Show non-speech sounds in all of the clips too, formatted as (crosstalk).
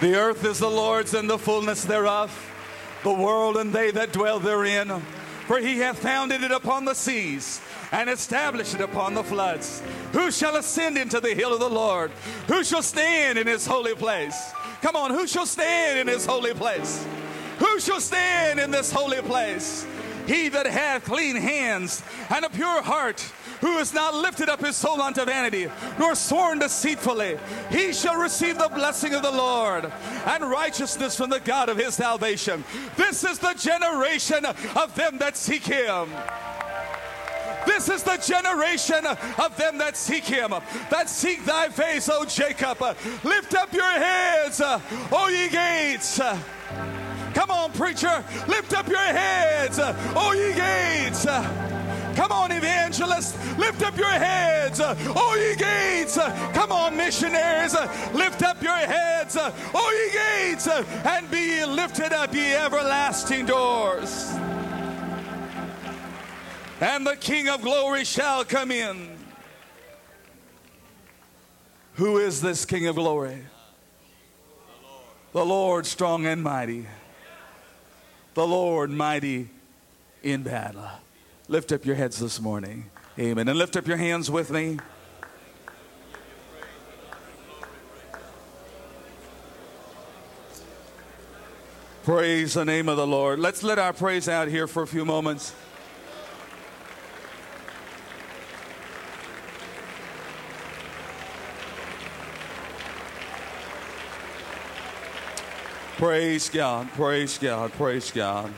The earth is the Lord's and the fullness thereof, the world and they that dwell therein. For he hath founded it upon the seas and established it upon the floods. Who shall ascend into the hill of the Lord? Who shall stand in his holy place? Come on, who shall stand in his holy place? Who shall stand in this holy place? He that hath clean hands and a pure heart, who has not lifted up his soul unto vanity, nor sworn deceitfully, he shall receive the blessing of the Lord and righteousness from the God of his salvation. This is the generation of them that seek him. This is the generation of them that seek him, that seek thy face, O Jacob. Lift up your heads, O ye gates. Come on, preacher. Lift up your heads, uh, O ye gates. Uh, come on, evangelists. Lift up your heads, uh, O ye gates. Come on, missionaries. Lift up your heads, O ye gates, and be lifted up, ye everlasting doors. And the King of glory shall come in. Who is this King of glory? The Lord strong and mighty. The Lord mighty in battle. Lift up your heads this morning. Amen. And lift up your hands with me. Praise the name of the Lord. Let's let our praise out here for a few moments. Praise God, praise God, praise God.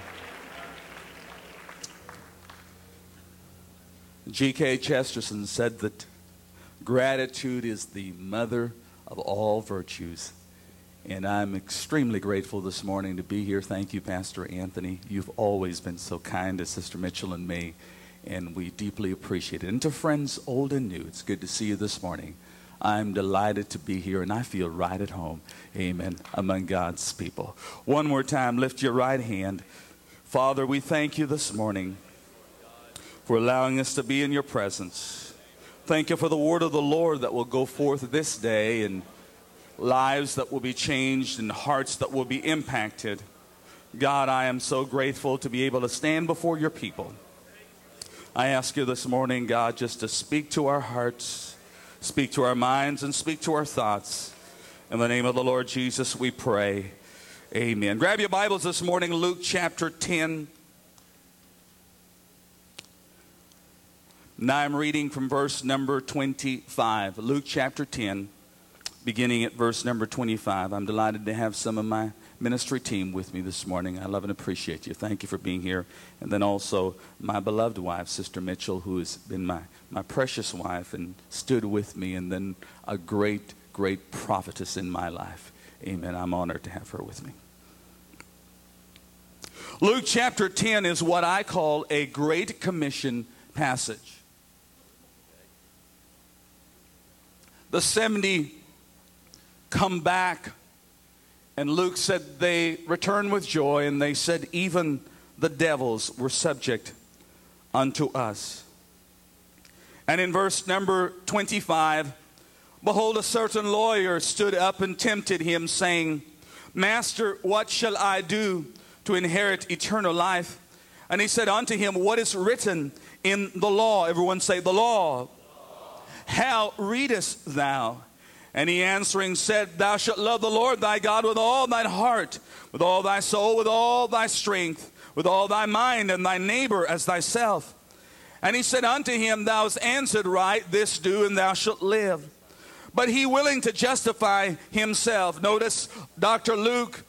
G.K. Chesterton said that gratitude is the mother of all virtues. And I'm extremely grateful this morning to be here. Thank you, Pastor Anthony. You've always been so kind to Sister Mitchell and me, and we deeply appreciate it. And to friends old and new, it's good to see you this morning. I'm delighted to be here and I feel right at home. Amen. Among God's people. One more time, lift your right hand. Father, we thank you this morning for allowing us to be in your presence. Thank you for the word of the Lord that will go forth this day and lives that will be changed and hearts that will be impacted. God, I am so grateful to be able to stand before your people. I ask you this morning, God, just to speak to our hearts speak to our minds, and speak to our thoughts. In the name of the Lord Jesus, we pray. Amen. Grab your Bibles this morning, Luke chapter 10. Now I'm reading from verse number 25. Luke chapter 10, beginning at verse number 25. I'm delighted to have some of my ministry team with me this morning. I love and appreciate you. Thank you for being here. And then also my beloved wife, Sister Mitchell, who has been my, my precious wife and stood with me, and then a great, great prophetess in my life. Amen. I'm honored to have her with me. Luke chapter 10 is what I call a Great Commission passage. The 70 come back and Luke said they returned with joy, and they said, Even the devils were subject unto us. And in verse number 25, behold, a certain lawyer stood up and tempted him, saying, Master, what shall I do to inherit eternal life? And he said unto him, What is written in the law? Everyone say, The law. How readest thou? And he answering said, Thou shalt love the Lord thy God with all thine heart, with all thy soul, with all thy strength, with all thy mind, and thy neighbor as thyself. And he said unto him, Thou hast answered right, this do, and thou shalt live. But he willing to justify himself. Notice Dr. Luke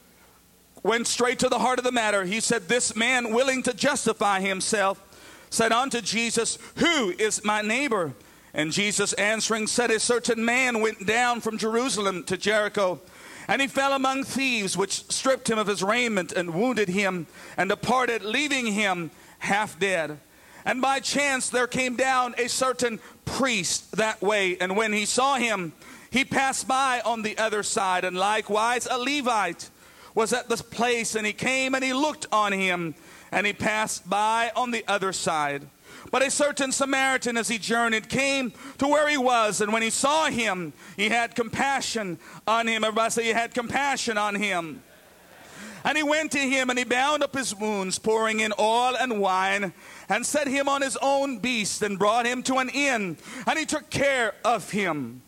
went straight to the heart of the matter. He said, This man willing to justify himself said unto Jesus, Who is my neighbor? And Jesus answering said, A certain man went down from Jerusalem to Jericho, and he fell among thieves, which stripped him of his raiment and wounded him, and departed, leaving him half dead. And by chance there came down a certain priest that way, and when he saw him, he passed by on the other side, and likewise a Levite was at this place, and he came and he looked on him, and he passed by on the other side. But a certain Samaritan, as he journeyed, came to where he was, and when he saw him, he had compassion on him. Everybody say, he had compassion on him. And he went to him and he bound up his wounds, pouring in oil and wine, and set him on his own beast, and brought him to an inn, and he took care of him.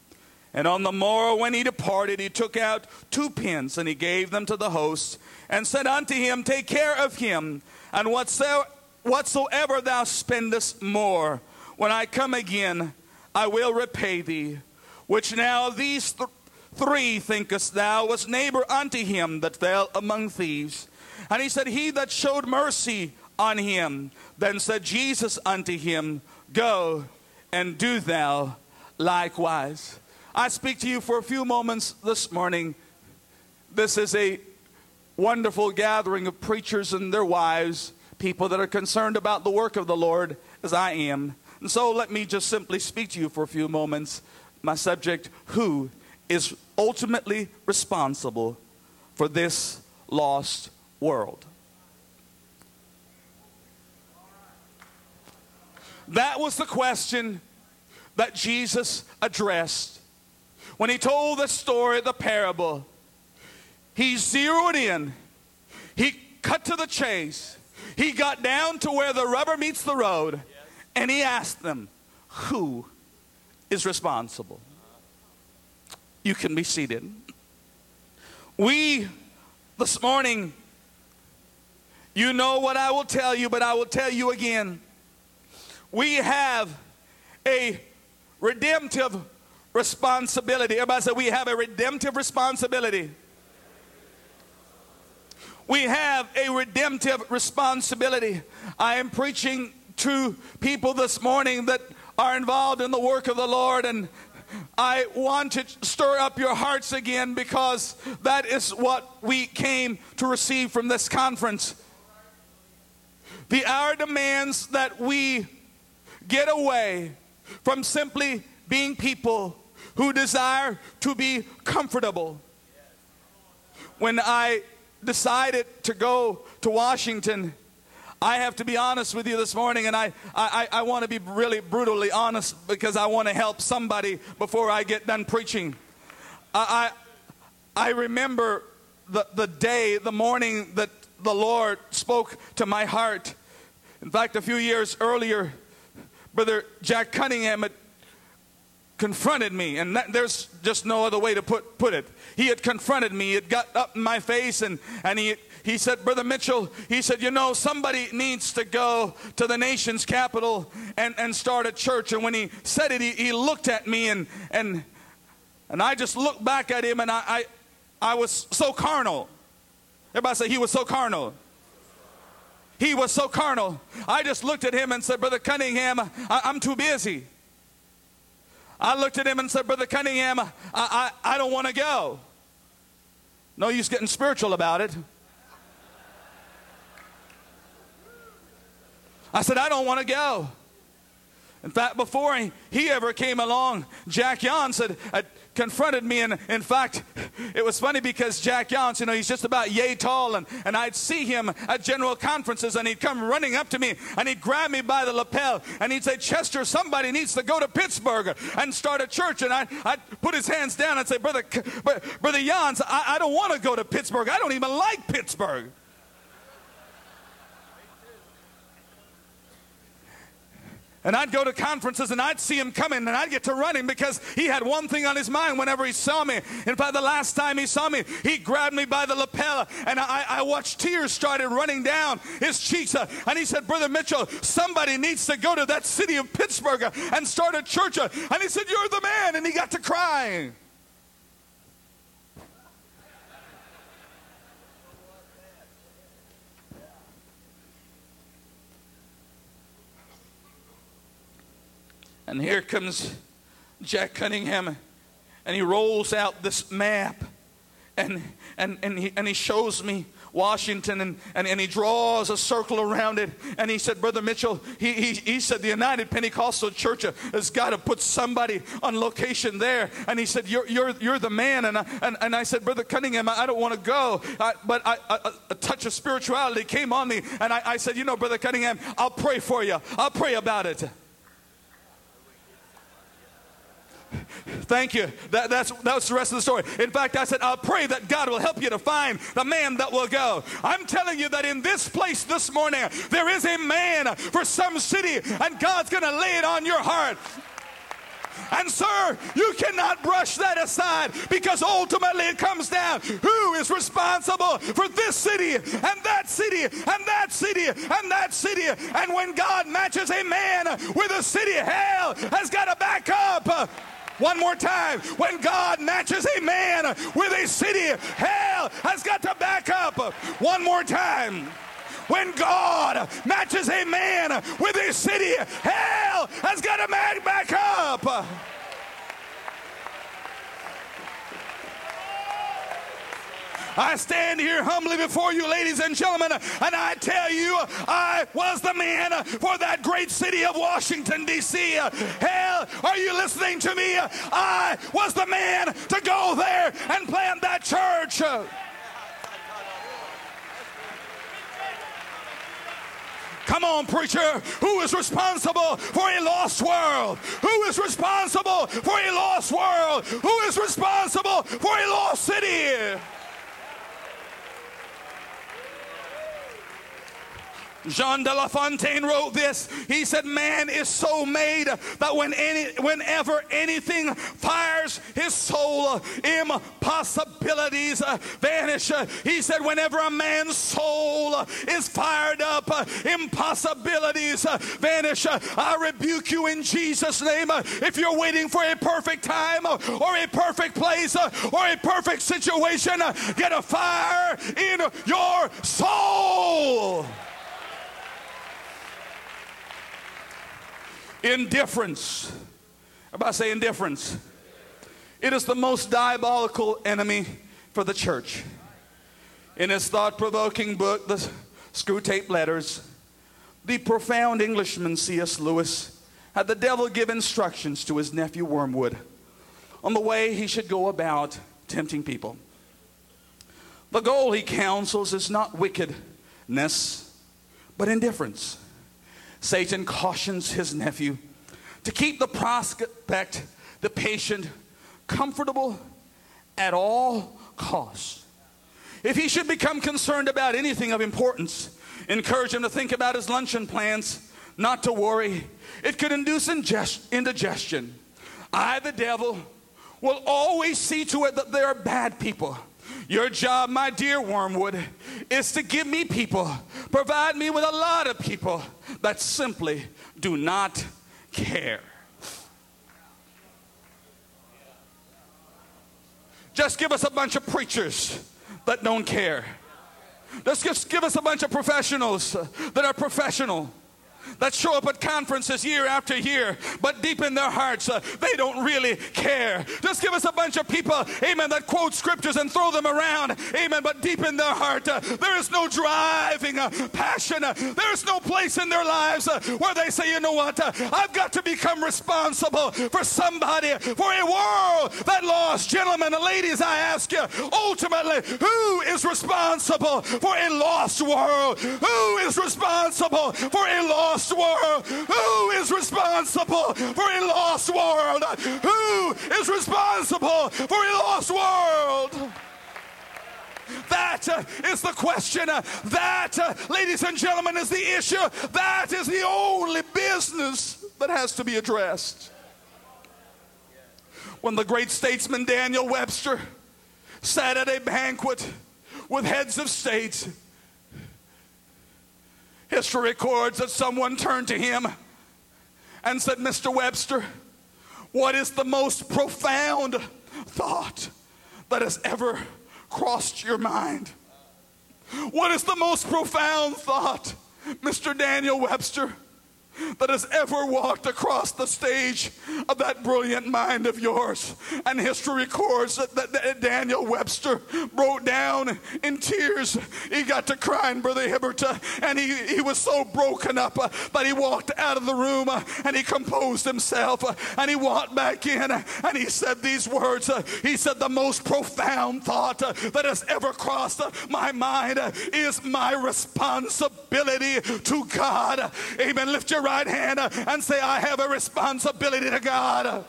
And on the morrow, when he departed, he took out two pence, and he gave them to the host, and said unto him, Take care of him, and whatsoever whatsoever thou spendest more, when I come again, I will repay thee. Which now these th- three thinkest thou was neighbor unto him that fell among thieves? And he said, He that showed mercy on him. Then said Jesus unto him, Go and do thou likewise. I speak to you for a few moments this morning. This is a wonderful gathering of preachers and their wives people that are concerned about the work of the Lord as I am. And so let me just simply speak to you for a few moments. My subject Who is ultimately responsible for this lost world? That was the question that Jesus addressed when he told the story, the parable. He zeroed in, he cut to the chase, he got down to where the rubber meets the road and he asked them, Who is responsible? You can be seated. We, this morning, you know what I will tell you, but I will tell you again. We have a redemptive responsibility. Everybody say, We have a redemptive responsibility we have a redemptive responsibility. I am preaching to people this morning that are involved in the work of the Lord and I want to stir up your hearts again because that is what we came to receive from this conference. The hour demands that we get away from simply being people who desire to be comfortable. When I decided to go to Washington, I have to be honest with you this morning, and I, I, I want to be really brutally honest because I want to help somebody before I get done preaching. I, I, I remember the, the day, the morning that the Lord spoke to my heart. In fact, a few years earlier, Brother Jack Cunningham had confronted me, and that, there's just no other way to put, put it. He had confronted me, he got up in my face, and, and he, he said, Brother Mitchell, he said, You know, somebody needs to go to the nation's capital and, and start a church. And when he said it, he, he looked at me, and, and, and I just looked back at him, and I, I, I was so carnal. Everybody say, He was so carnal. He was so carnal. I just looked at him and said, Brother Cunningham, I, I'm too busy. I looked at him and said, Brother Cunningham, I, I, I don't want to go. No use getting spiritual about it. I said, I don't want to go. In fact, before he, he ever came along, Jack Yonts said, had confronted me. And in fact, it was funny because Jack Yonts, you know, he's just about yay tall. And, and I'd see him at general conferences and he'd come running up to me and he'd grab me by the lapel and he'd say, Chester, somebody needs to go to Pittsburgh and start a church. And I, I'd put his hands down and say, Brother, Brother Yonts, I, I don't want to go to Pittsburgh. I don't even like Pittsburgh. And I'd go to conferences and I'd see him coming and I'd get to running because he had one thing on his mind whenever he saw me. And by the last time he saw me, he grabbed me by the lapel and I, I watched tears started running down his cheeks. Uh, and he said, Brother Mitchell, somebody needs to go to that city of Pittsburgh and start a church. Uh. And he said, You're the man. And he got to crying. And here comes Jack Cunningham, and he rolls out this map. and, and, and, he, and he shows me Washington and, and, and he draws a circle around it. And he said, Brother Mitchell, he, he, he said, the United Pentecostal Church has got to put somebody on location there. And he said, You're, you're, you're the man. And I, and, and I said, Brother Cunningham, I, I don't want to go. I, but a touch of spirituality came on me. And I, I said, You know, Brother Cunningham, I'll pray for you. I'll pray about it. Thank you. That, that's, that's the rest of the story. In fact, I said, I'll pray that God will help you to find the man that will go. I'm telling you that in this place this morning, there is a man for some city, and God's going to lay it on your heart. And, sir, you cannot brush that aside because ultimately it comes down who is responsible for this city and that city and that city and that city. And when God matches a man with a city, hell has got to back up. One more time. When God matches a man with a city, hell has got to back up. One more time. When God matches a man with a city, hell has got to back up. I stand here humbly before you, ladies and gentlemen, and I tell you, I was the man for that great city of Washington, D.C. Hell, are you listening to me? I was the man to go there and plant that church. Come on, preacher. Who is responsible for a lost world? Who is responsible for a lost world? Who is responsible for a lost city? Jean de La Fontaine wrote this. He said, Man is so made that when any, whenever anything fires his soul, impossibilities uh, vanish. He said, Whenever a man's soul is fired up, uh, impossibilities uh, vanish. I rebuke you in Jesus' name. If you're waiting for a perfect time or a perfect place or a perfect situation, get a fire in your soul. Indifference. Everybody say indifference. It is the most diabolical enemy for the church. In his thought provoking book, The Screwtape Letters, the profound Englishman C.S. Lewis had the devil give instructions to his nephew Wormwood on the way he should go about tempting people. The goal, he counsels, is not wickedness, but indifference. Satan cautions his nephew to keep the prospect, the patient, comfortable at all costs. If he should become concerned about anything of importance, encourage him to think about his luncheon plans, not to worry. It could induce indigestion. I, the devil, will always see to it that there are bad people your job, my dear Wormwood, is to give me people, provide me with a lot of people that simply do not care. Just give us a bunch of preachers that don't care. Just give us a bunch of professionals that are professional that show up at conferences year after year, but deep in their hearts, uh, they don't really care. Just give us a bunch of people, amen, that quote scriptures and throw them around, amen, but deep in their heart, uh, there is no driving uh, passion. Uh, there is no place in their lives uh, where they say, you know what, uh, I've got to become responsible for somebody, for a world that lost. Gentlemen and ladies, I ask you, ultimately, who is responsible for a lost world? Who is responsible for a lost lost world? Who is responsible for a lost world? Who is responsible for a lost world? That uh, the question. That, uh, ladies and gentlemen, is the issue. That is the only business that has to be addressed. When the great statesman Daniel Webster sat at a banquet with heads of state, History records that someone turned to him and said, Mr. Webster, what is the most profound thought that has ever crossed your mind? What is the most profound thought, Mr. Daniel Webster? That has ever walked across the stage of that brilliant mind of yours. And history records that, that, that Daniel Webster broke down in tears. He got to crying, Brother Hibbert, uh, and he, he was so broken up uh, that he walked out of the room uh, and he composed himself uh, and he walked back in uh, and he said these words. uh, he said, The most profound thought that has ever crossed my mind is my responsibility to God. Amen. Lift your right hand uh, and say, I have a responsibility to God.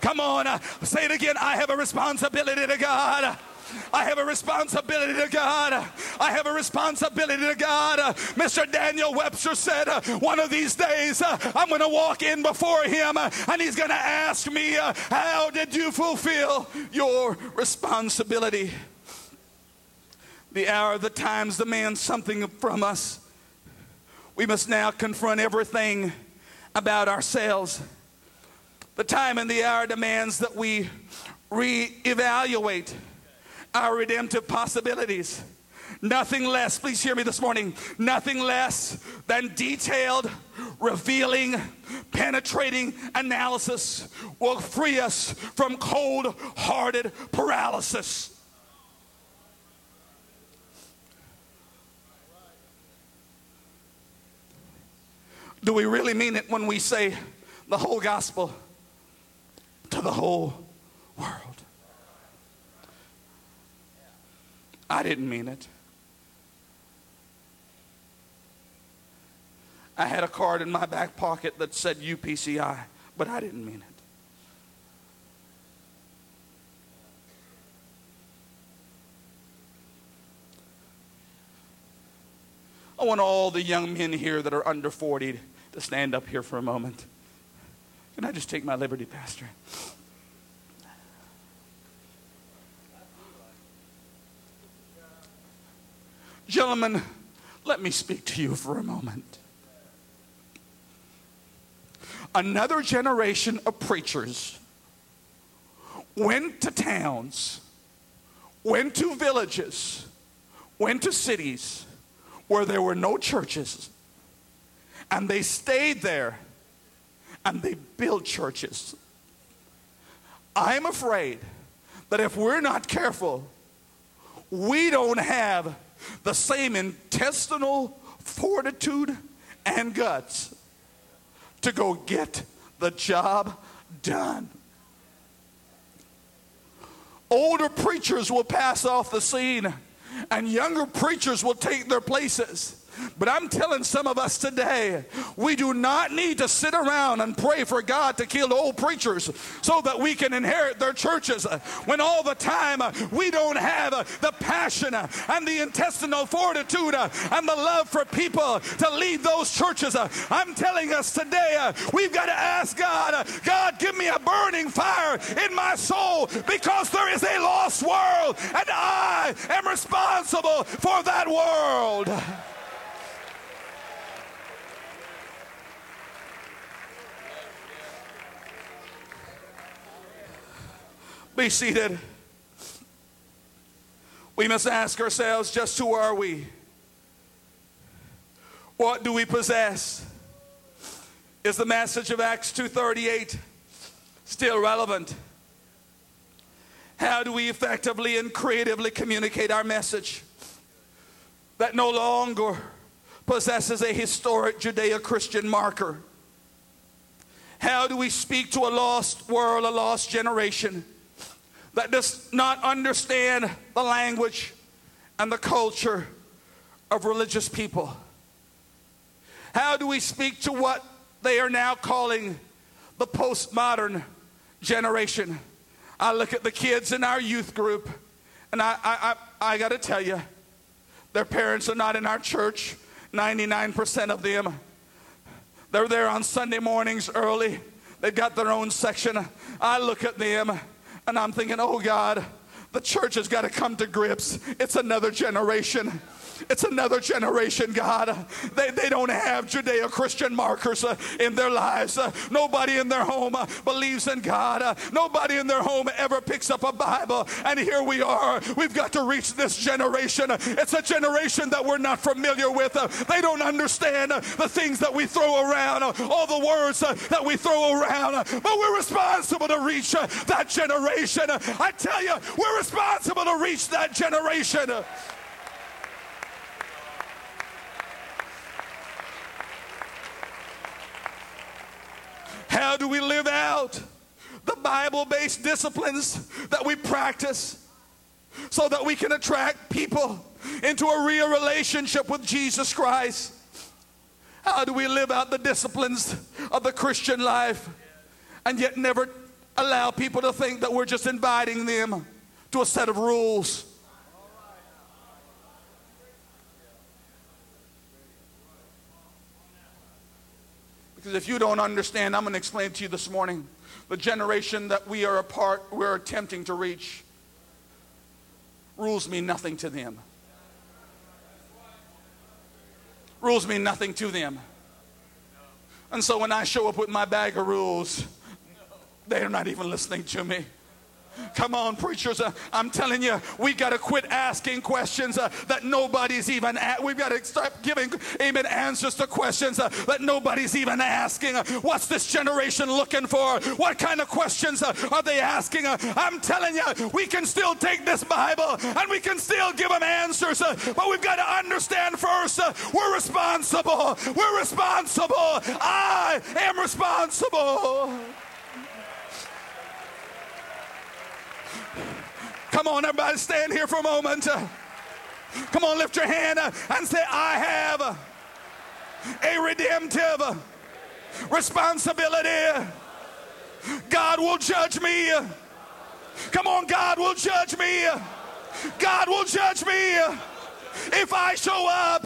Come on, uh, say it again. I have a responsibility to God. I have a responsibility to God. I have a responsibility to God. Mr. Daniel Webster said, uh, One of these days I'm going to walk in before him and he's going to ask me, How did you fulfill your responsibility? The hour, the times demand something from us. We must now confront everything about ourselves. The time and the hour demands that we reevaluate our redemptive possibilities. Nothing less, please hear me this morning, nothing less than detailed, revealing, penetrating analysis will free us from cold hearted paralysis. Do we really mean it when we say the whole gospel to the whole world? I didn't mean it. I had a card in my back pocket that said UPCI, but I didn't mean it. I want all the young men here that are under 40 to stand up here for a moment. Can I just take my liberty, Pastor? Gentlemen, let me speak to you for a moment. Another generation of preachers went to towns, went to villages, went to cities where there were no churches, and they stayed there and they built churches. I'm afraid that if we're not careful, we don't have the same intestinal fortitude and guts to go get the job done. Older preachers will pass off the scene, and younger preachers will take their places. But I'm telling some of us today, we do not need to sit around and pray for God to kill old preachers so that we can inherit their churches when all the time uh, we don't have uh, the passion uh, and the intestinal fortitude and the love for people to lead those churches. I'm telling us today, we've got to ask God, God, give me a burning fire in my soul because there is a lost world and I am responsible for that world. Be seated. We must ask ourselves just who are we? What do we possess? Is the message of Acts 2:38 still relevant? How do we effectively and creatively communicate our message that no longer possesses a historic Judeo-Christian marker? How do we speak to a lost world, a lost generation? That does not understand the language and the culture of religious people? How do we speak to what they are now calling the postmodern generation? I look at the kids in our youth group, and I, I, I, I got to tell you, their parents are not in our church, 99% of them. They're there on Sunday mornings early. They've got their own section. I look at them and I'm thinking, oh God, The church has got to come to grips. It's another generation. It's another generation, God. They, they don't have Judeo Christian markers uh, in their lives. Uh, nobody in their home uh, believes in God. Uh, nobody in their home ever picks up a Bible. And here we are. We've got to reach this generation. It's a generation that we're not familiar with. Uh, they don't understand uh, the things that we throw around, all the words that we throw around. but we're responsible to reach that generation. I tell you, we're responsible to reach that generation. How do we live out the Bible based disciplines that we practice so that we can attract people into a real relationship with Jesus Christ? How do we live out the disciplines of the Christian life and yet never allow people to think that we're just inviting them to a set of rules? Because if you don't understand, I'm going to explain to you this morning the generation that we are a part, we're attempting to reach. Rules mean nothing to them. Rules mean nothing to them. And so when I show up with my bag of rules, they're not even listening to me. Come on, preachers. Uh, I'm telling you, we got to quit asking questions uh, that nobody's even at. We've got to start giving, amen, answers to questions uh, that nobody's even asking. Uh, what's this generation looking for? What kind of questions uh, are they asking? Uh, I'm telling you, we can still take this Bible and we can still give them answers, but we've got to understand first we're responsible. We're responsible. I am responsible. Come on, everybody, stand here for a moment. Come on, lift your hand and say, I have a redemptive responsibility. God will judge me. Come on, God will judge me. God will judge me if I show up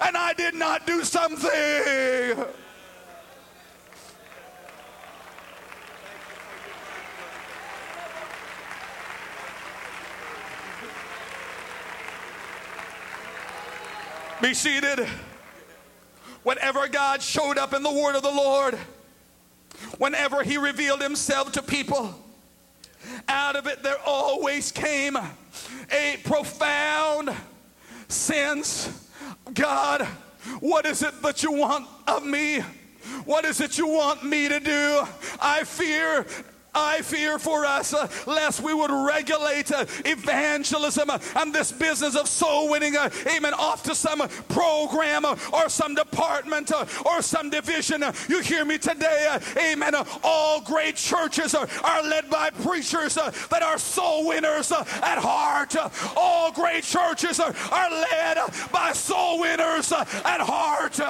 and I did not do something. Be seated. Whenever God showed up in the word of the Lord, whenever he revealed himself to people, out of it there always came a profound sense God, what is it that you want of me? What is it you want me to do? I fear I fear for us, uh, lest we would regulate uh, evangelism uh, and this business of soul winning, uh, amen, off to some program uh, or some department uh, or some division. you hear me today, amen. all great churches are, are led by preachers that are soul winners at heart. all great churches are, are led by soul winners at heart.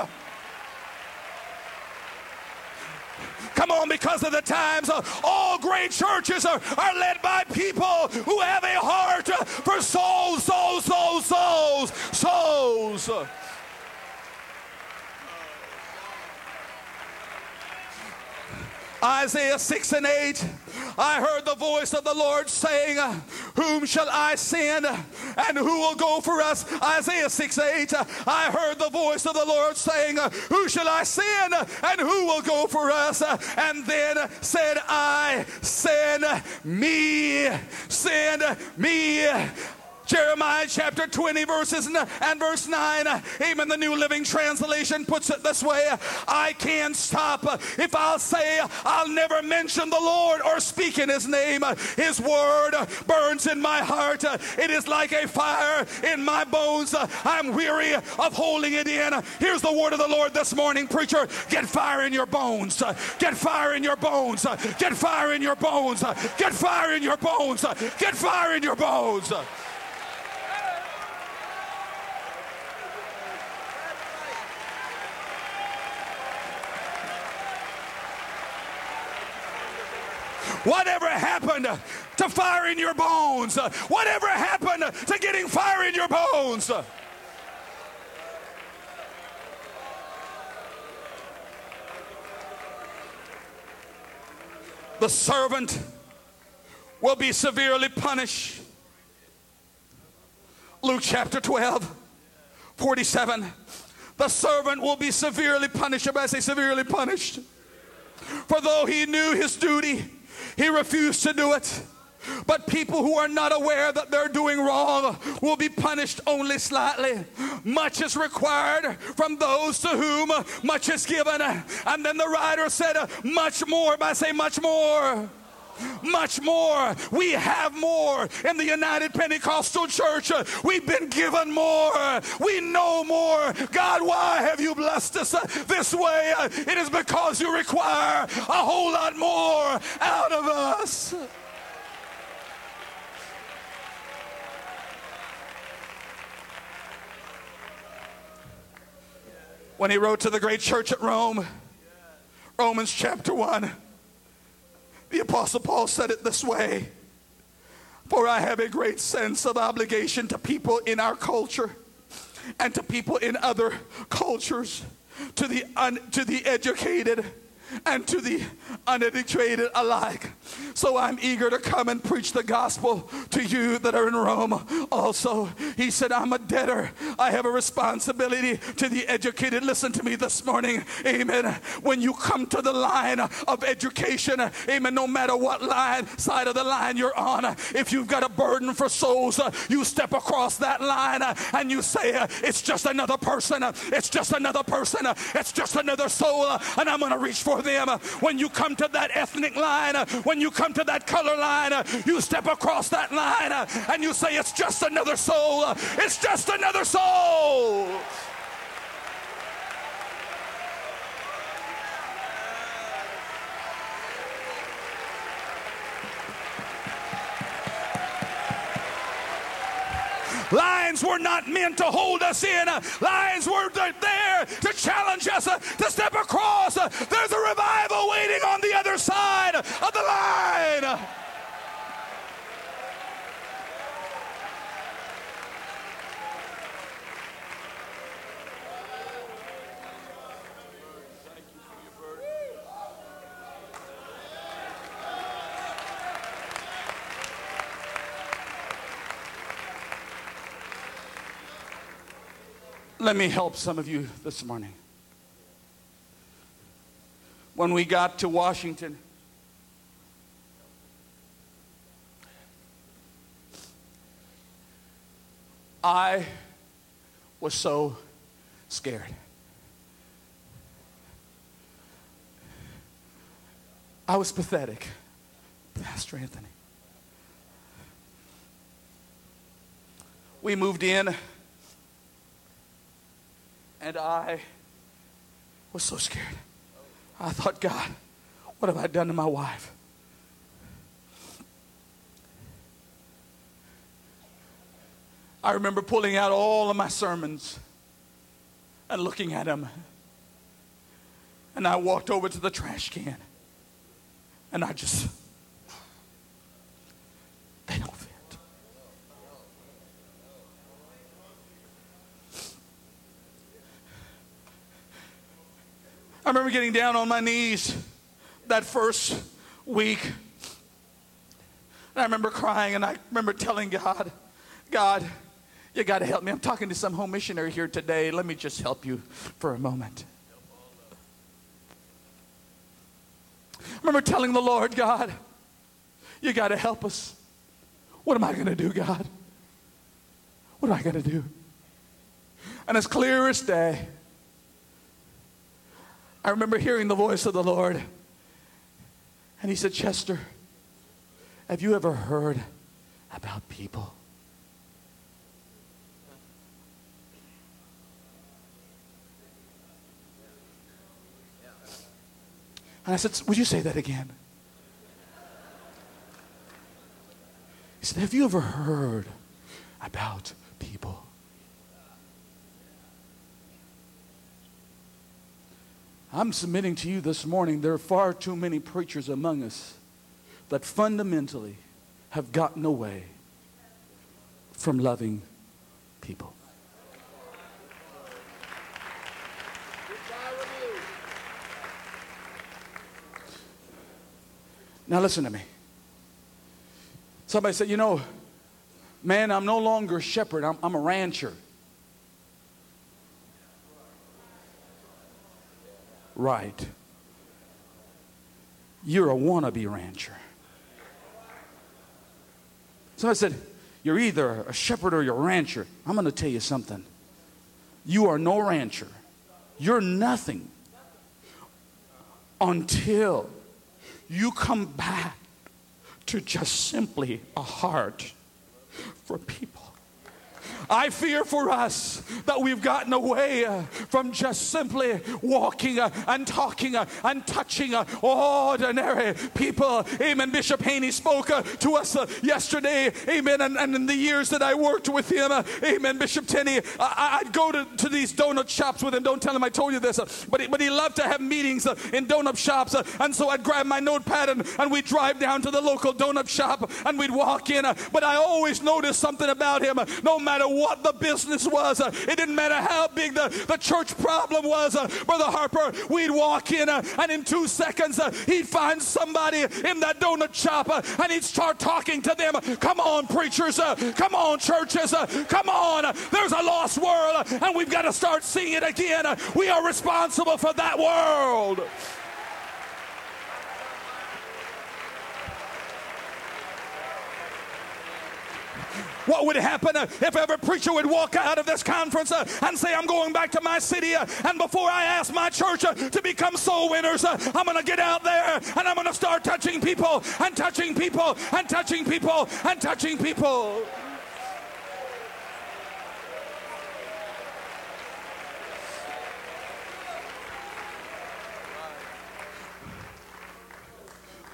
Come on, because of the times, uh, all great churches are, are led by people who have a heart for souls, souls, souls, souls, souls. Isaiah 6 and 8. I heard the voice of the Lord saying, Whom shall I send and who will go for us? Isaiah 6 8. I heard the voice of the Lord saying, Who shall I send and who will go for us? And then said I, Send me, send me. Jeremiah chapter 20, verses and verse 9. Amen. The New Living Translation puts it this way I can't stop if I'll say I'll never mention the Lord or speak in His name. His word burns in my heart. It is like a fire in my bones. I'm weary of holding it in. Here's the word of the Lord this morning, preacher. Get fire in your bones. Get fire in your bones. Get fire in your bones. Get fire in your bones. Get fire in your bones. Whatever happened to fire in your bones? Whatever happened to getting fire in your bones? The servant will be severely punished. Luke chapter 12, 47. The servant will be severely punished. Everybody say severely punished. For though he knew his duty, he refused to do it. But people who are not aware that they're doing wrong will be punished only slightly. Much is required from those to whom much is given. And then the writer said, much more, by say much more much more. We have more in the United Pentecostal Church. Uh, we've been given more. We know more. God, why have you blessed us uh, this way? Uh, it is because you require a whole lot more out of us. when he wrote to the great church at Rome, Romans chapter 1, the Apostle Paul said it this way For I have a great sense of obligation to people in our culture and to people in other cultures, to the, un, to the educated and to the uneducated alike. So I'm eager to come and preach the gospel to you that are in Rome also. He said, I'm a debtor. I have a responsibility to the educated. Listen to me this morning. Amen. When you come to the line of education, amen, no matter what line, side of the line you're on, if you've got a burden for souls, you step across that line and you say, It's just another person. It's just another person. It's just another soul. And I'm going to reach for them. When you come to that ethnic line, when you come to that color line, you step across that line and you say, It's just another soul. It's just another soul. Lines were not meant to hold us in. Lines were there to challenge us uh, to step across. Uh, there's a revival waiting on the other side of the line. Let me help some of you this morning. When we got to Washington, I was so scared. I was pathetic, Pastor Anthony. We moved in and I was so scared. I thought, God, what have I done to my wife? I remember pulling out all of my sermons and looking at them. And I walked over to the trash can and I just, they don't fit. I remember getting down on my knees that first week. And I remember crying and I remember telling God, God, you got to help me. I'm talking to some home missionary here today. Let me just help you for a moment. I remember telling the Lord, God, you got to help us. What am I going to do, God? What am I going to do? And as clear as day, I remember hearing the voice of the Lord. And he said, Chester, have you ever heard about people? And I said, Would you say that again? He said, Have you ever heard about people? I'm submitting to you this morning, there are far too many preachers among us that fundamentally have gotten away from loving people. Now, listen to me. Somebody said, You know, man, I'm no longer a shepherd, I'm, I'm a rancher. Right. You're a wannabe rancher. Somebody said, You're either a shepherd or you're a rancher. I'm going to tell you something. You are no rancher. You're nothing until you come back to just simply a heart for people. I fear for us that we've gotten away uh, from just simply walking uh, and talking uh, and touching uh, ordinary people. Amen. Bishop Haney spoke uh, to us uh, yesterday. Amen. And, in the years that I worked with him, amen, Bishop Tenney, I, would go to, to these donut shops with him. Don't tell him I told you this. but, he, but he loved to have meetings in donut shops. and so I'd grab my notepad and, and we'd drive down to the local donut shop and we'd walk in. but I always noticed something about him. no matter what the business was. Uh, it didn't matter how big the, the church problem was. Uh, Brother Harper, we'd walk in uh, and in two seconds he'd find somebody in that donut shop and he'd start talking to them. Come on, preachers. Come on, churches. Come on. There's a lost world and we've got to start seeing it again. We are responsible for that world. What would happen uh, if every preacher would walk out of this conference uh, and say, I'm going back to my city, uh, and before I ask my church to become soul winners, I'm going to get out there and I'm going to start touching people and touching people and touching people and touching people.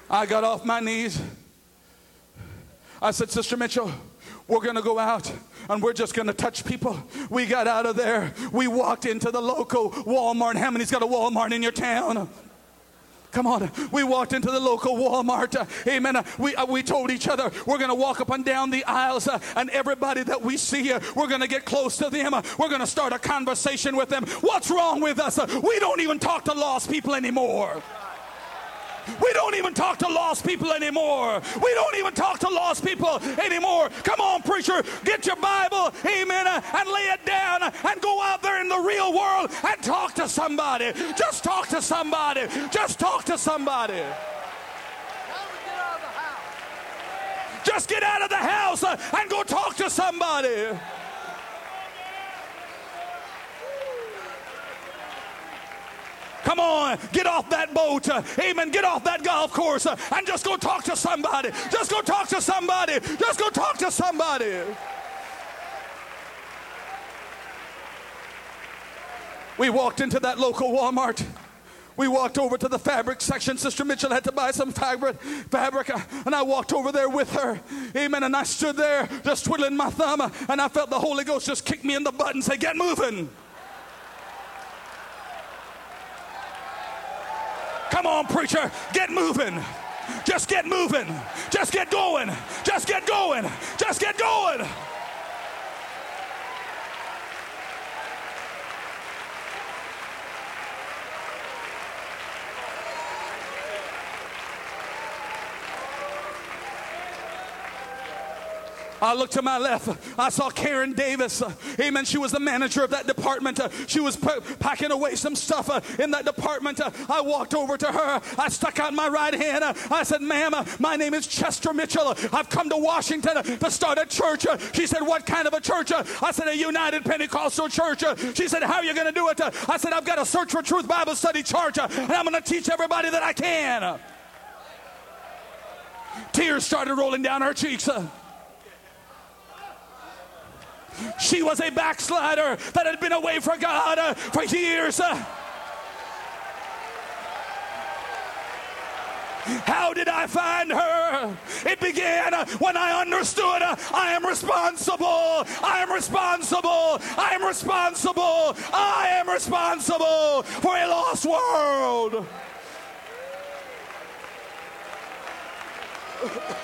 I got off my knees. I said, Sister Mitchell, we're going to go out and we're just going to touch people. We got out of there. We walked into the local Walmart. How many's got a Walmart in your town? Come on. We walked into the local Walmart. Amen. we, uh, we told each other we're going to walk up and down the aisles uh, and everybody that we see, uh, we're going to get close to them. We're going to start a conversation with them. What's wrong with us? We don't even talk to lost people anymore. We don't even talk to lost people anymore. We don't even talk to lost people anymore. Come on, preacher, get your Bible, amen, and lay it down and go out there in the real world and talk to somebody. Just talk to somebody. Just talk to somebody. Just get out of the house and go talk to somebody. Come on, get off that boat. Amen. Get off that golf course and just go talk to somebody. Just go talk to somebody. Just go talk to somebody. We walked into that local Walmart. We walked over to the fabric section. Sister Mitchell had to buy some fabric, fabric, and I walked over there with her. Amen. And I stood there just twiddling my thumb, and I felt the Holy Ghost just kick me in the butt and say, "Get moving." Come on, preacher, get moving. Just get moving. Just get going. Just get going. Just get going. I looked to my left. I saw Karen Davis. Amen. She was the manager of that department. She was packing away some stuff uh, in that department. I walked over to her. I stuck out my right hand. I said, Ma'am, my name is Chester Mitchell. I've come to Washington to start a church. She said, What kind of a church? I said, A United Pentecostal church. She said, How are you going to do it? I said, I've got a Search for Truth Bible Study church, and I'm going to teach everybody that I can. Tears started rolling down her cheeks. She was a backslider that had been away from God uh, for years. Uh, How did I find her? It began uh, when I understood uh, I am responsible. I am responsible. I am responsible. I am responsible for a lost world. (laughs)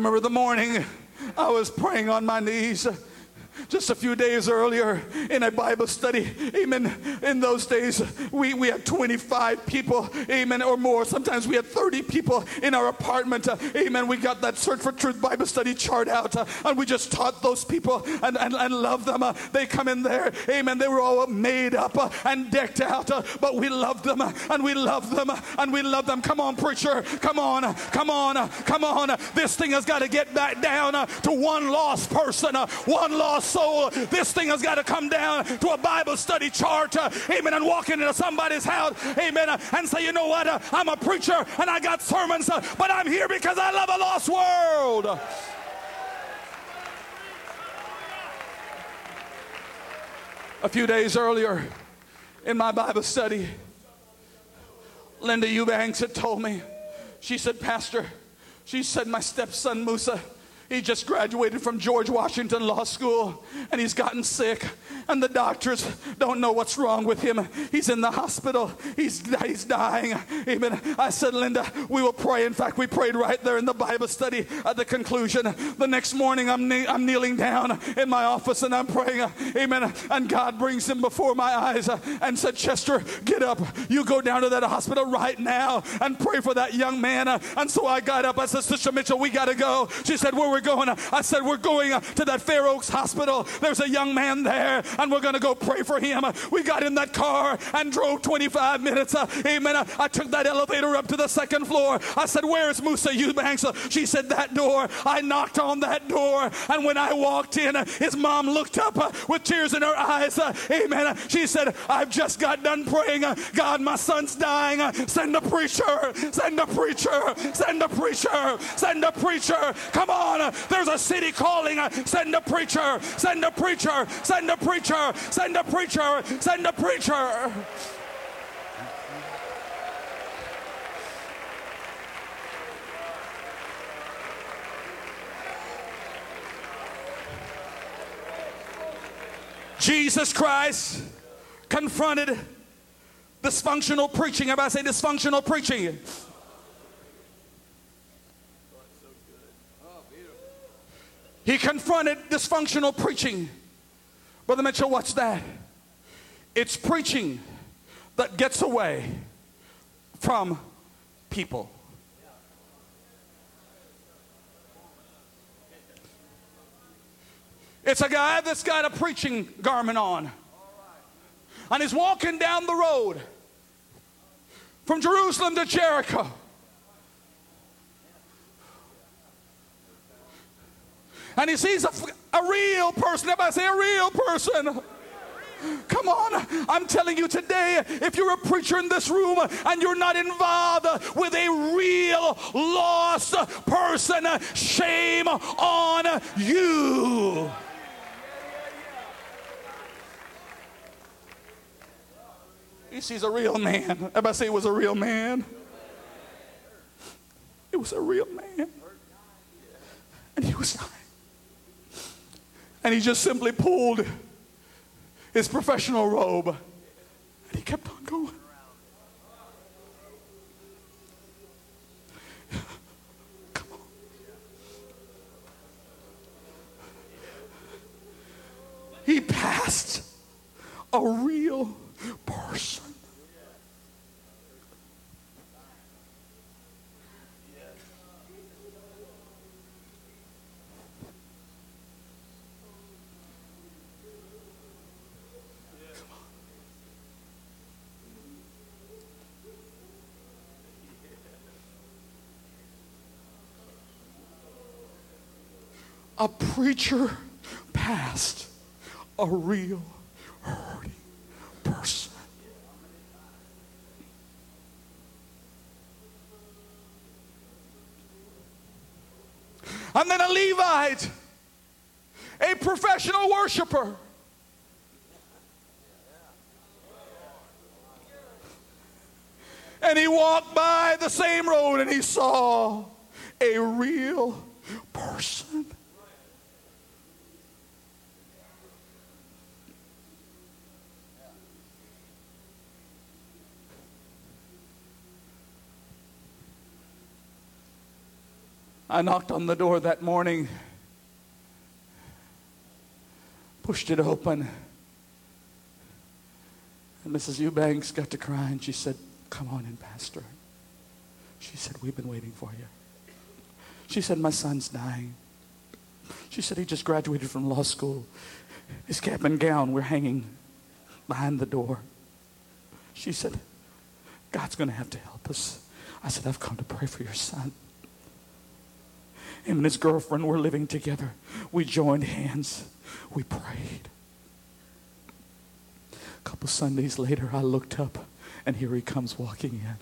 remember the morning I was praying on my knees just a few days earlier in a Bible study. Amen. In those days, we, we had 25 people, amen, or more. Sometimes we had 30 people in our apartment. Uh, amen. We got that Search for Truth Bible study chart out, uh, and we just taught those people and, and, and loved them. Uh, they come in there, amen. They were all made up uh, and decked out, uh, but we loved them uh, and we loved them and we loved them. Come on, preacher. Come on. Come on. Come on. This thing has got to get back down to one lost person, one lost soul. This thing has got to come down to a Bible study chart, uh, amen, and walk into somebody's house, amen, uh, and say, you know what, uh, I'm a preacher and I got sermons, but I'm here because I love a lost world. A few days earlier in my Bible study, Linda Eubanks had told me, she said, Pastor, she said, my stepson Musa, he just graduated from George Washington Law School and he's gotten sick, and the doctors don't know what's wrong with him. He's in the hospital, he's, he's dying. Amen. I said, Linda, we will pray. In fact, we prayed right there in the Bible study at the conclusion. The next morning, I'm, kne- I'm kneeling down in my office and I'm praying. Amen. And God brings him before my eyes and said, Chester, get up. You go down to that hospital right now and pray for that young man. And so I got up. I said, Sister Mitchell, we got to go. She said, Where we going? Uh, I said, We're going uh, to that Fair Oaks hospital. There's a young man there, and we're going to go pray for him. We got in that car and drove 25 minutes. Uh, amen. I took that elevator up to the second floor. I said, Where's Musa Eubanks? She said, That door. I knocked on that door, and when I walked in, his mom looked up with tears in her eyes. Amen. She said, I've just got done praying. God, my son's dying. Send a preacher. Send a preacher. Send a preacher. Send a preacher. Come on. There's a city calling. Uh, send a preacher. Send a preacher. Send a preacher. Send a preacher. Send a preacher. Jesus Christ confronted dysfunctional preaching. Everybody say dysfunctional preaching. Confronted dysfunctional preaching. Brother Mitchell, what's that? It's preaching that gets away from people. It's a guy that's got a preaching garment on. And he's walking down the road from Jerusalem to Jericho. And he sees a, a real person. Everybody say a real person. Come on, I'm telling you today, if you're a preacher in this room and you're not involved with a real lost person, shame on you. He sees a real man. Everybody say it was a real man. It was a real man. And he was dying. And he just simply pulled his professional robe and he kept on going. He passed a real person. A preacher passed a real hurting person. And then a Levite, a professional worshiper. And he walked by the same road and he saw a real person. I knocked on the door that morning, pushed it open, and Mrs. Eubanks got to crying. She said, Come on in, Pastor. She said, We've been waiting for you. She said, My son's dying. She said, He just graduated from law school. His cap and gown were hanging behind the door. She said, God's going to have to help us. I said, I've come to pray for your son. Him and his girlfriend were living together. We joined hands. We prayed. A couple Sundays later, I looked up, and here he comes walking in.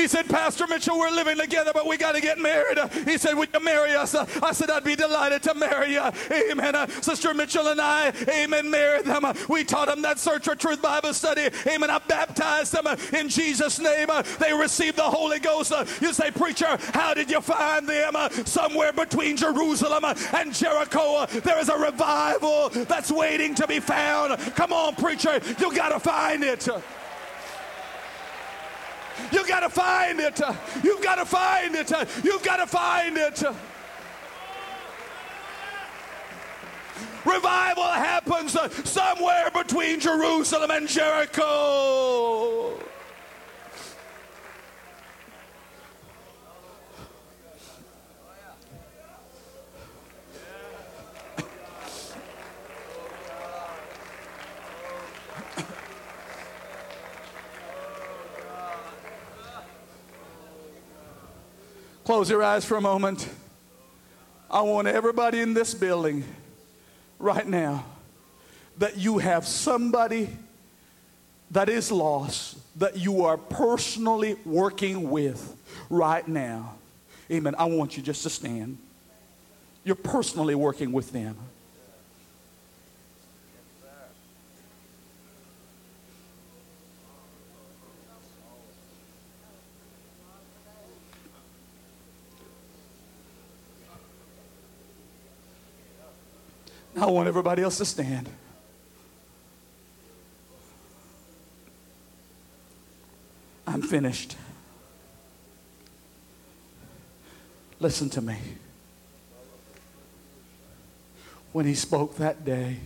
He said, Pastor Mitchell, we're living together, but we got to get married. He said, Would you marry us? I said, I'd be delighted to marry you. Amen. Uh, Sister Mitchell and I, amen, married them. Uh, we taught them that Search for Truth Bible study. Amen. I baptized them uh, in Jesus' name. They received the Holy Ghost. You say, Preacher, how did you find them? Somewhere between Jerusalem and Jericho, there is a revival that's waiting to be found. Come on, preacher, you got to find it. You got to find it. You've got to find it. You've got to find it. Revival happens somewhere between Jerusalem and Jericho. Close your eyes for a moment. I want everybody in this building right now that you have somebody that is lost that you are personally working with right now. Amen. I want you just to stand. You're personally working with them. I want everybody else to stand. I'm finished. Listen to me. When he spoke that day,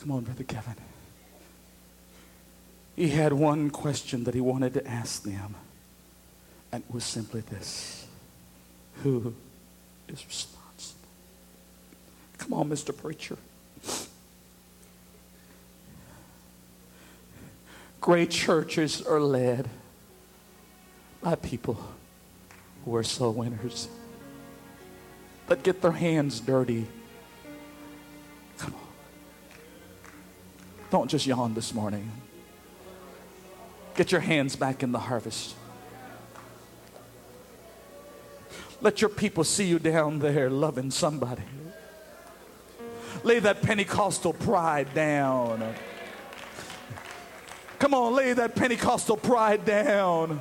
come on, Brother Kevin. He had one question that he wanted to ask them, and it was simply this Who is responsible? Come on, Mr. Preacher. Great churches are led by people who are soul winners that get their hands dirty. Come on. Don't just yawn this morning. Get your hands back in the harvest. Let your people see you down there loving somebody. Lay that Pentecostal pride down. Come on, lay that Pentecostal pride down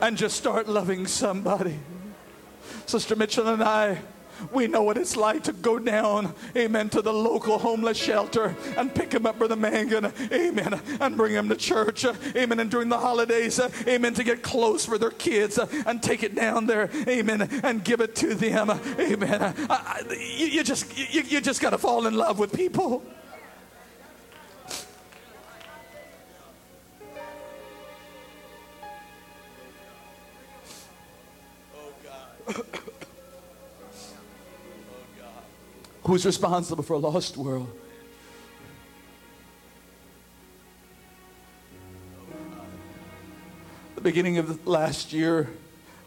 and just start loving somebody. Sister Mitchell and I we know what it's like to go down, amen, to the local homeless shelter and pick him up, Brother Mangan, amen, and bring him to church, amen, and during the holidays, amen, to get clothes for their kids and take it down there, amen, and give it to them, amen. You, you, just, you, you just got to fall in love with people. Who's responsible for a lost world. The beginning of last year,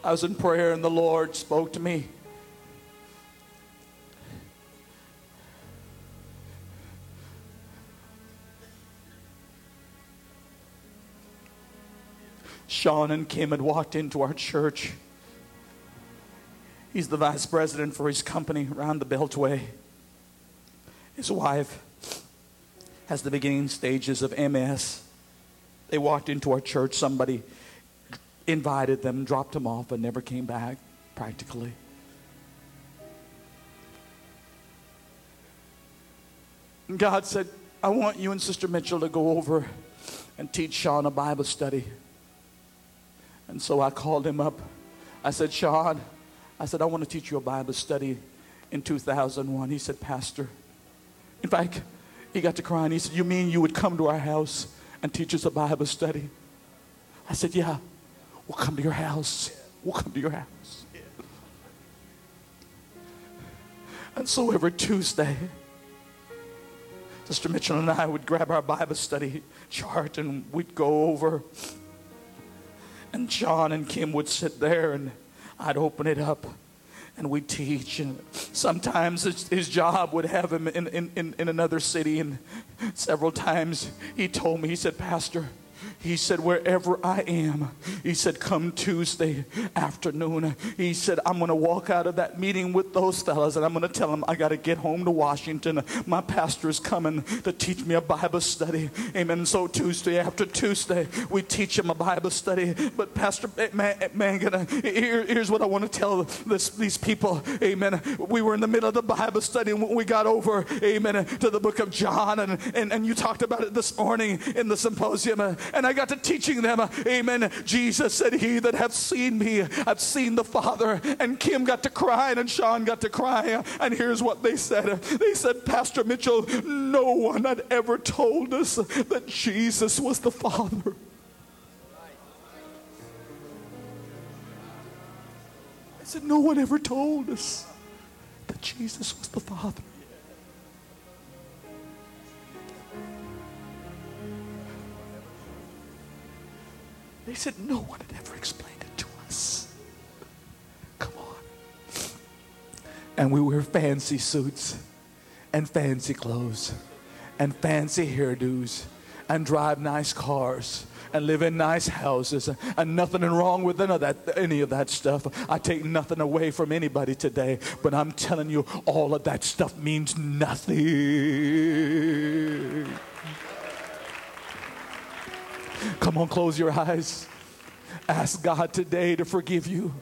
I was in prayer and the Lord spoke to me. Sean and Kim had walked into our church. He's the vice president for his company around the Beltway. His wife has the beginning stages of MS. They walked into our church, somebody invited them, dropped them off, and never came back, practically. God said, I want you and Sister Mitchell to go over and teach Sean a Bible study. And so I called him up. I said, Sean, I said, I want to teach you a Bible study in 2001. He said, Pastor, in fact, he got to crying. He said, You mean you would come to our house and teach us a Bible study? I said, Yeah, we'll come to your house. We'll come to your house. And so every Tuesday, Sister Mitchell and I would grab our Bible study chart and we'd go over. And John and Kim would sit there and I'd open it up and we'd teach. And sometimes his job would have him in, in, in another city. And several times he told me, he said, Pastor, he said, wherever I am, he said, come Tuesday afternoon. He said, I'm going to walk out of that meeting with those fellas and I'm going to tell them I got to get home to Washington. My pastor is coming to teach me a Bible study. Amen. So Tuesday after Tuesday, we teach him a Bible study. But Pastor eh, man, eh, man here, here's what I want to tell this, these people. Amen. We were in the middle of the Bible study and we got over, amen, to the book of John. And, and, and you talked about it this morning in the symposium. And I I got to teaching them, amen. Jesus said, He that hath seen me, I've seen the Father. And Kim got to crying and Sean got to crying. And here's what they said They said, Pastor Mitchell, no one had ever told us that Jesus was the Father. I said, No one ever told us that Jesus was the Father. They said no one had ever explained it to us. Come on. And we wear fancy suits and fancy clothes and fancy hairdos and drive nice cars and live in nice houses and nothing wrong with of that any of that stuff i take nothing away from anybody today but i'm telling you all of that stuff means nothing Come on, close your eyes. Ask God today to forgive you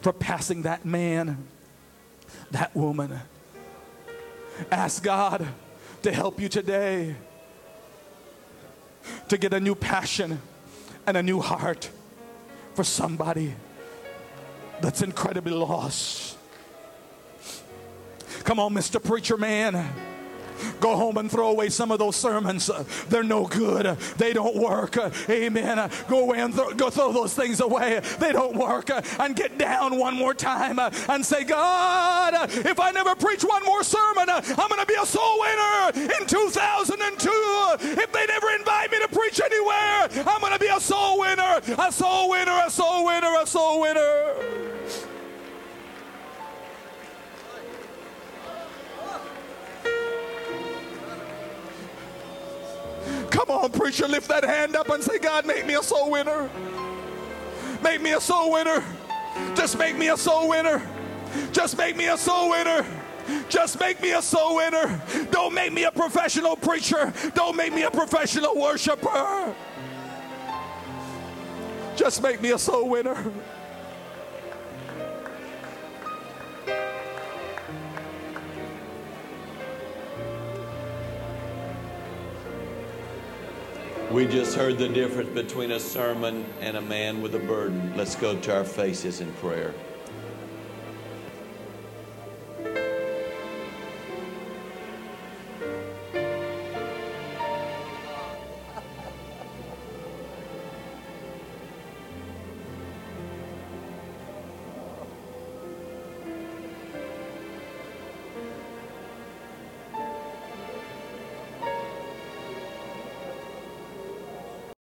for passing that man, that woman. Ask God to help you today to get a new passion and a new heart for somebody that's incredibly lost. Come on, Mr. Preacher Man. Go home and throw away some of those sermons. They're no good. They don't work. Amen. Go away and th- go throw those things away. They don't work. And get down one more time and say, God, if I never preach one more sermon, I'm going to be a soul winner in 2002. If they never invite me to preach anywhere, I'm going to be a soul winner, a soul winner, a soul winner, a soul winner. Come on, preacher, lift that hand up and say, God, make me a soul winner. Make me a soul winner. Just make me a soul winner. Just make me a soul winner. Just make me a soul winner. Don't make me a professional preacher. Don't make me a professional worshiper. Just make me a soul winner. We just heard the difference between a sermon and a man with a burden. Let's go to our faces in prayer.